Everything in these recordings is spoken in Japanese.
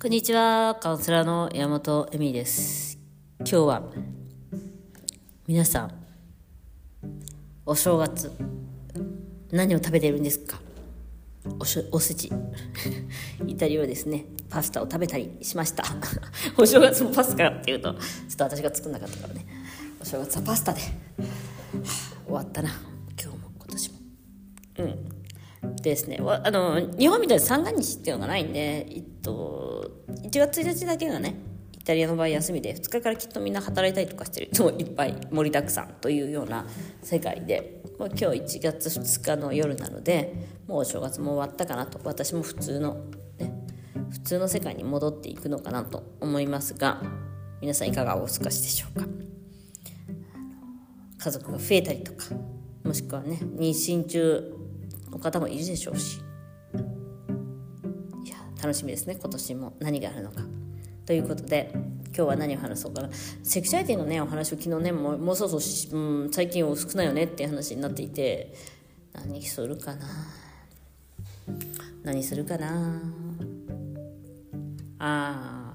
こんにちは、カウンセラーの山本恵美です。今日は皆さんお正月何を食べてるんですか？おしおせち イタリアはですねパスタを食べたりしました。お正月もパスタかっていうとちょっと私が作んなかったからね。お正月はパスタで、終わったな今日も今年も。うん。ですね。あの日本みたいに三が日っていうのがないんで、えっと、1月1日だけがねイタリアの場合休みで2日からきっとみんな働いたりとかしてる人もいっぱい盛りだくさんというような世界でもう今日1月2日の夜なのでもうお正月も終わったかなと私も普通の、ね、普通の世界に戻っていくのかなと思いますが皆さんいかがお過ごしでしょうか？家族が増えたりとかもしくはね妊娠中の方もいるでしょうし。いや楽しみですね今年も何があるのか。ということで今日は何を話そうかな。セクシュアリティのねお話を昨日ねもうもうそろそろ、うん、最近少ないよねっていう話になっていて。何するかな。何するかな。あ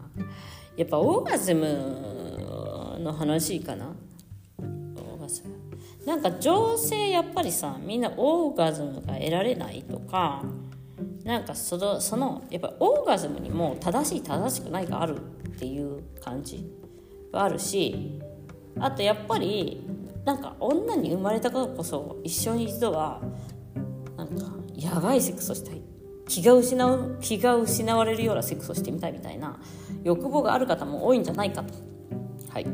やっぱオーガズムの話かな。なんか女性やっぱりさみんなオーガズムが得られないとかなんかそのそのやっぱオーガズムにも正しい正しくないがあるっていう感じがあるしあとやっぱりなんか女に生まれたからこそ一生に一度はなんかやばいセックスをしたい気が失う気が失われるようなセックスをしてみたいみたいな欲望がある方も多いんじゃないかと。はい。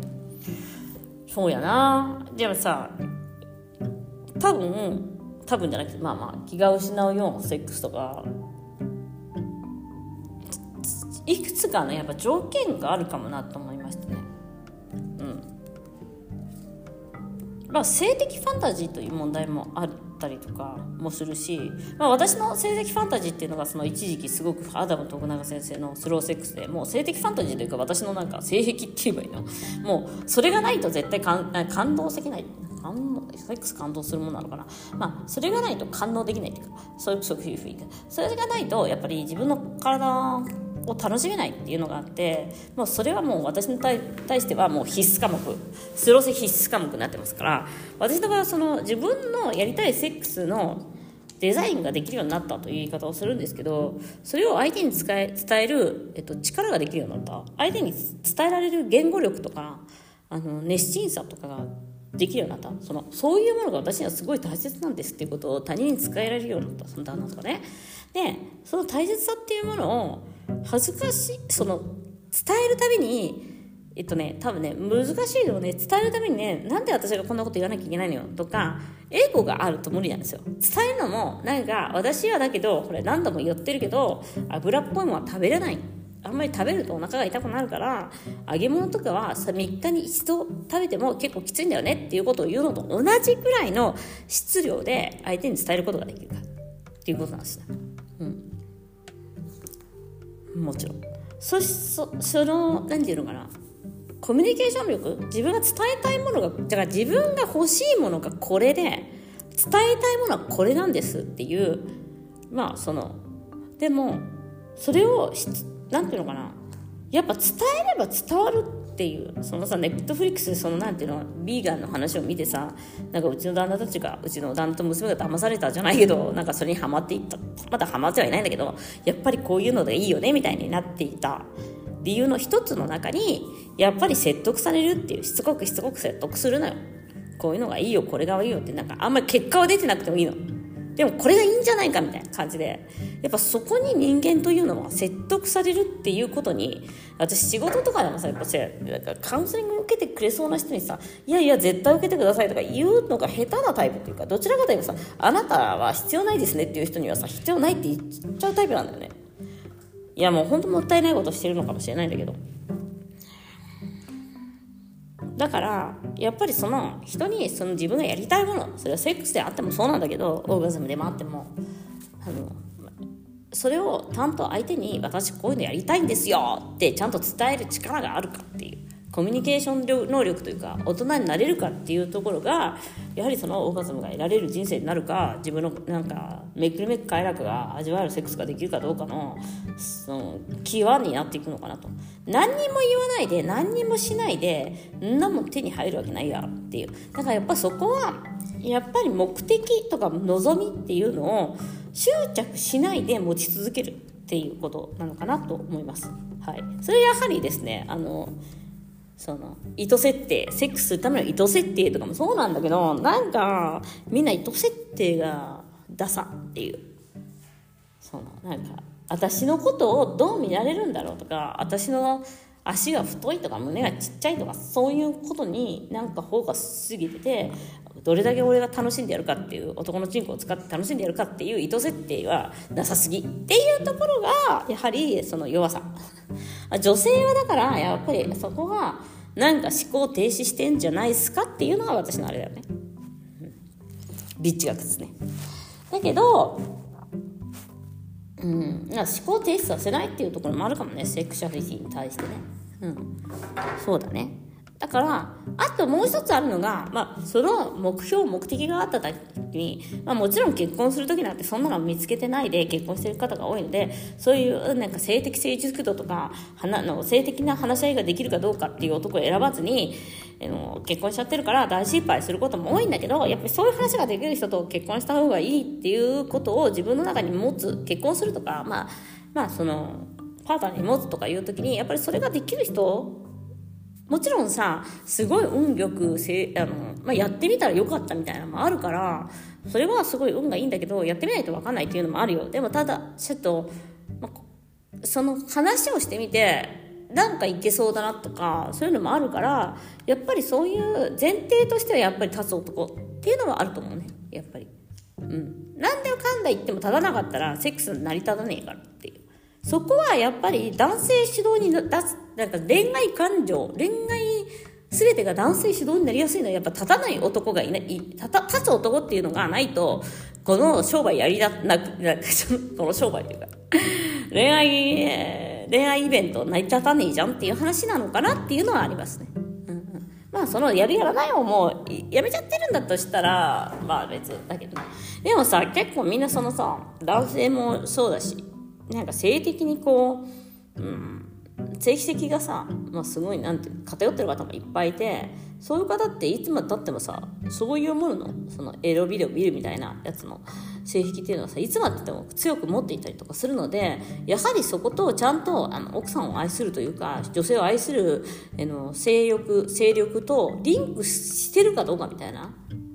そうやな。でもさ多分多分じゃなくてまあまあ気が失うようなセックスとかいくつかねやっぱ条件があるかもなと思いましたね。うん。まあ性的ファンタジーという問題もあったりとかもするし、まあ、私の性的ファンタジーっていうのがその一時期すごくアダム徳永先生のスローセックスでもう性的ファンタジーというか私のなんか性癖って言えばいいの？もうそれがないと絶対感感動できない。感動セックス感動するものなのかな。まあそれがないと感動できないっていうかそういうそういう雰囲気それがないとやっぱり自分の体を楽しめないっていうのがあってもうそれはもう私に対してはもう必須科目スローセ必須科目になってますから私の場合はその自分のやりたいセックスのデザインができるようになったという言い方をするんですけどそれを相手に使え伝える、えっと、力ができるようになった。相手に伝えられる言語力とかあの熱心さとかができるようになった。そのそういうものが私にはすごい大切なんですっていうことを他人に伝えられるようになった。その旦那とかね。でその大切さっていうものを恥ずかしいその伝えるたびにえっとね多分ね難しいのをね伝えるためにねなんで私がこんなこと言わなきゃいけないのよ？とか英語があると無理なんですよ。伝えるのもなんか私はだけどこれ何度も言ってるけど油っぽいものは食べれない。あんまり食べるとお腹が痛くなるから揚げ物とかは3日に一度食べても結構きついんだよねっていうことを言うのと同じぐらいの質量で相手に伝えることができるかっていうことなんですね。うん。もちろん。そそその何て言うのかな。コミュニケーション力自分が伝えたいものがだから自分が欲しいものがこれで伝えたいものはこれなんですっていうまあそのでもそれをなんていうのかな。やっぱ伝えれば伝わるっていう。そのさネットフリックスでそのなんていうのビーガンの話を見てさなんかうちの旦那たちがうちの旦那と娘が騙されたじゃないけどなんかそれにハマっていった。まだハマってはいないんだけどやっぱりこういうのでいいよねみたいになっていた。理由の一つの中にやっぱり説得されるっていう。しつこくしつこく説得するのよ。こういうのがいいよこれがいいよって。なんかあんまり結果は出てなくてもいいの。でもこれがいいんじゃないかみたいな感じで。やっぱそこに人間というのは説得されるっていうことに私仕事とかでもさやっぱさなんかカウンセリング受けてくれそうな人にさいやいや絶対受けてくださいとか言うのが下手なタイプっていうかどちらかというとさあなたは必要ないですねっていう人にはさ必要ないって言っちゃうタイプなんだよね。いやもう本当もったいないことしてるのかもしれないんだけど。だからやっぱりその人にその自分がやりたいものそれはセックスであってもそうなんだけどオーガズムでもあってもあのそれをちゃんと相手に私こういうのやりたいんですよってちゃんと伝える力があるかっていうコミュニケーション能力というか大人になれるかっていうところがやはりそのオーガズムが得られる人生になるか自分のなんかめくるめく快楽が味わえるセックスができるかどうかのそのキーワーになっていくのかなと。何にも言わないで何にもしないでんなも手に入るわけないやっていう。だからやっぱそこはやっぱり目的とか望みっていうのを執着しないで持ち続けるっていうことなのかなと思います。はい、それやはりですねあのその意図設定セックスするための意図設定とかもそうなんだけどなんかみんな意図設定がダサっていう。そのなんか私のことをどう見られるんだろうとか私の足が太いとか胸がちっちゃいとかそういうことになんか方が過ぎててどれだけ俺が楽しんでやるかっていう男のチンコを使って楽しんでやるかっていう意図設定はなさすぎっていうところがやはりその弱さ。女性はだからやっぱりそこがなんか思考停止してんじゃないですかっていうのが私のあれだよね、うん、ビッチ学ですね。だけどうん、思考停止させないっていうところもあるかもねセクシャリティに対してね。うん。そうだね。だから、あともう一つあるのが、まあ、その目標、目的があった時に、まあ、もちろん結婚する時なんてそんなの見つけてないで結婚してる方が多いので、そういうなんか性的成熟度とか、の性的な話し合いができるかどうかっていう男を選ばずに、の結婚しちゃってるから大失敗することも多いんだけど、やっぱりそういう話ができる人と結婚した方がいいっていうことを自分の中に持つ、結婚するとか、まあ、まあその、パートナーに持つとかいう時に、やっぱりそれができる人もちろんさすごい運よくせあの、まあ、やってみたらよかったみたいなのもあるからそれはすごい運がいいんだけどやってみないと分かんないっていうのもあるよ。でもただちょっと、まあ、その話をしてみてなんかいけそうだなとかそういうのもあるからやっぱりそういう前提としてはやっぱり立つ男っていうのはあると思うね。やっぱり。うん。何でもかんだ言っても立たなかったらセックス成り立たねえからっていう。そこはやっぱり男性主導に出す、なんか恋愛感情、恋愛全てが男性主導になりやすいのはやっぱ立たない男がいない、立た立つ男っていうのがないと、この商売やりだ、なく、な この商売というか、恋愛、恋愛イベント成り立たねえじゃんっていう話なのかなっていうのはありますね。うんうん、まあそのやるやらないをもうやめちゃってるんだとしたら、まあ別だけどね、でもさ、結構みんなそのさ、男性もそうだし、なんか性的にこう、うん、性癖的がさ、まあ、すごいなんて偏ってる方もいっぱいいてそういう方っていつまでたってもさそういうもののそのエロビデオ見るみたいなやつの性癖っていうのはさいつまでたっても強く持っていたりとかするのでやはりそことちゃんとあの奥さんを愛するというか女性を愛するあの性欲性力とリンクしてるかどうかみたいな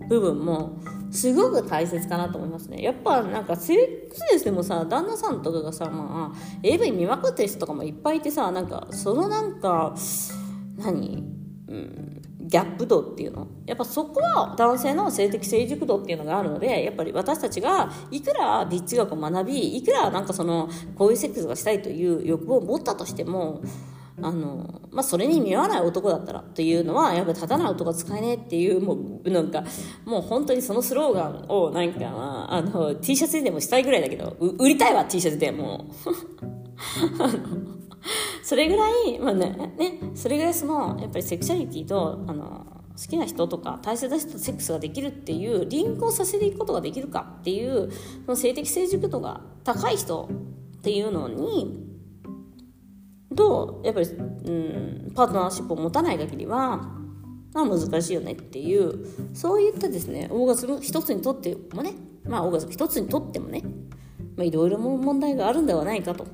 部分もすごく大切かなと思いますね。やっぱなんかセックスレスでもさ旦那さんとかがさまあ AV 見まくってる人とかもいっぱいいてさなんかそのなんか何？うん。ギャップ度っていうの？やっぱそこは男性の性的成熟度っていうのがあるのでやっぱり私たちがいくらビッチ学を学びいくらなんかそのこういうセックスがしたいという欲望を持ったとしてもあの、まあ、それに見合わない男だったらっていうのは、やっぱ立たない男が使えねえっていう、もう、なんか、もう本当にそのスローガンを、なんか、あの、T シャツにでもしたいぐらいだけど、売りたいわ、T シャツでもう。それぐらい、まあね、ね、それぐらいその、やっぱりセクシャリティと、あの、好きな人とか大切な人とセックスができるっていうリンクをさせていくことができるかっていうその性的成熟度が高い人っていうのにとやっぱり、うん、パートナーシップを持たない限りは、まあ、難しいよねっていうそういったですねオーガズム一つにとってもねまあオーガズム一つにとってもねいろいろ問題があるんではないかと。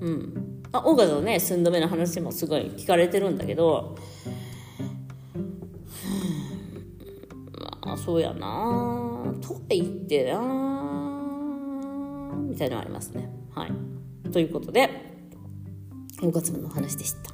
うんまあ、オーガズムね寸止めの話もすごい聞かれてるんだけど、まあそうやなとは言ってなみたいなのありますね。はい。ということで、オーガズムの話でした。